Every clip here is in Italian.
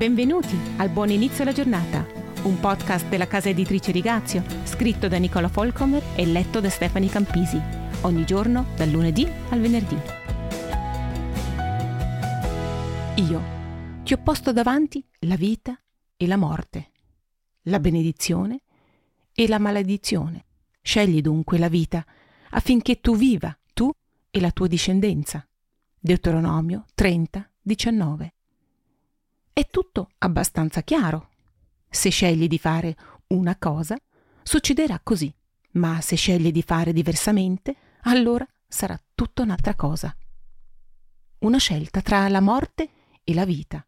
Benvenuti al Buon Inizio alla Giornata, un podcast della casa editrice Rigazio, scritto da Nicola Folcomer e letto da Stefani Campisi, ogni giorno dal lunedì al venerdì. Io ti ho posto davanti la vita e la morte, la benedizione e la maledizione. Scegli dunque la vita affinché tu viva, tu e la tua discendenza. Deuteronomio 30, 19. È tutto abbastanza chiaro. Se scegli di fare una cosa, succederà così, ma se scegli di fare diversamente, allora sarà tutta un'altra cosa. Una scelta tra la morte e la vita.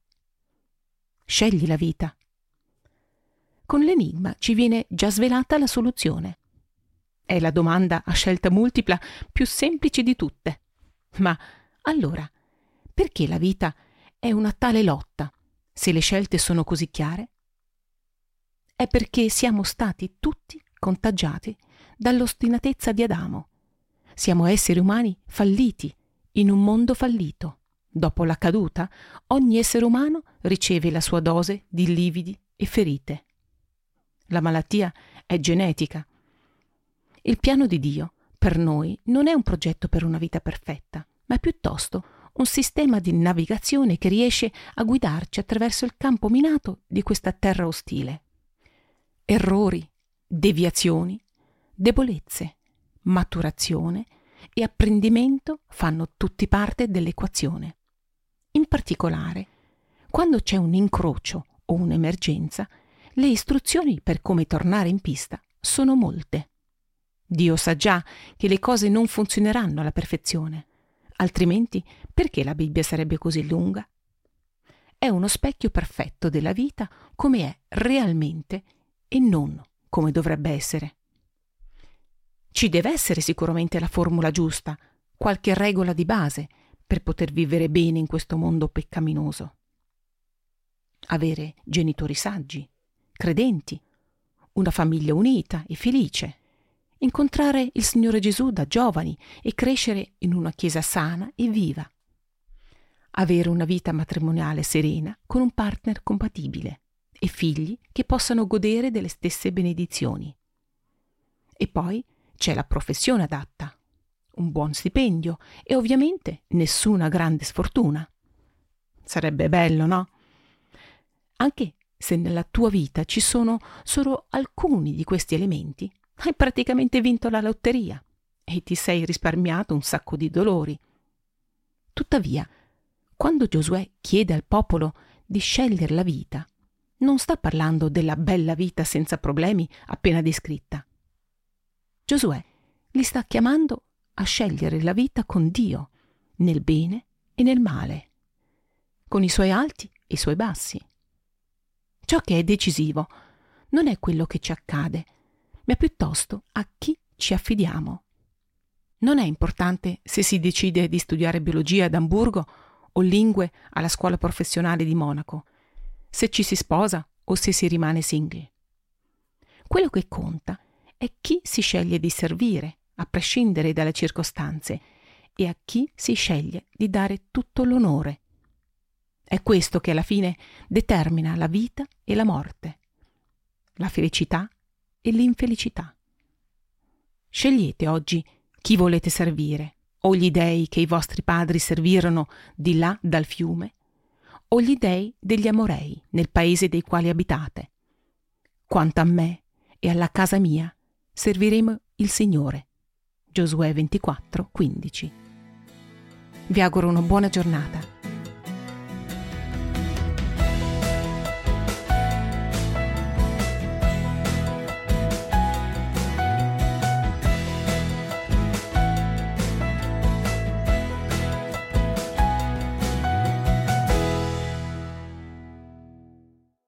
Scegli la vita. Con l'enigma ci viene già svelata la soluzione. È la domanda a scelta multipla più semplice di tutte. Ma allora, perché la vita è una tale lotta se le scelte sono così chiare? È perché siamo stati tutti contagiati dall'ostinatezza di Adamo. Siamo esseri umani falliti in un mondo fallito. Dopo la caduta, ogni essere umano riceve la sua dose di lividi e ferite. La malattia è genetica. Il piano di Dio per noi non è un progetto per una vita perfetta, ma piuttosto un sistema di navigazione che riesce a guidarci attraverso il campo minato di questa terra ostile. Errori, deviazioni, debolezze, maturazione e apprendimento fanno tutti parte dell'equazione. In particolare, quando c'è un incrocio o un'emergenza, le istruzioni per come tornare in pista sono molte. Dio sa già che le cose non funzioneranno alla perfezione, altrimenti perché la Bibbia sarebbe così lunga? È uno specchio perfetto della vita come è realmente e non come dovrebbe essere. Ci deve essere sicuramente la formula giusta, qualche regola di base per poter vivere bene in questo mondo peccaminoso. Avere genitori saggi, credenti, una famiglia unita e felice, incontrare il Signore Gesù da giovani e crescere in una chiesa sana e viva. Avere una vita matrimoniale serena con un partner compatibile e figli che possano godere delle stesse benedizioni. E poi c'è la professione adatta, un buon stipendio e ovviamente nessuna grande sfortuna. Sarebbe bello, no? Anche se nella tua vita ci sono solo alcuni di questi elementi, hai praticamente vinto la lotteria e ti sei risparmiato un sacco di dolori. Tuttavia, quando Giosuè chiede al popolo di scegliere la vita, non sta parlando della bella vita senza problemi appena descritta. Giosuè li sta chiamando a scegliere la vita con Dio, nel bene e nel male, con i suoi alti e i suoi bassi. Ciò che è decisivo non è quello che ci accade, ma piuttosto a chi ci affidiamo. Non è importante se si decide di studiare biologia ad Amburgo o lingue alla scuola professionale di Monaco, se ci si sposa o se si rimane single. Quello che conta è chi si sceglie di servire, a prescindere dalle circostanze, e a chi si sceglie di dare tutto l'onore. È questo che alla fine determina la vita e la morte, la felicità e l'infelicità. Scegliete oggi chi volete servire, o gli dei che i vostri padri servirono di là dal fiume, o gli dei degli Amorei nel paese dei quali abitate. Quanto a me e alla casa mia serviremo il Signore. Giosuè 24, 15. Vi auguro una buona giornata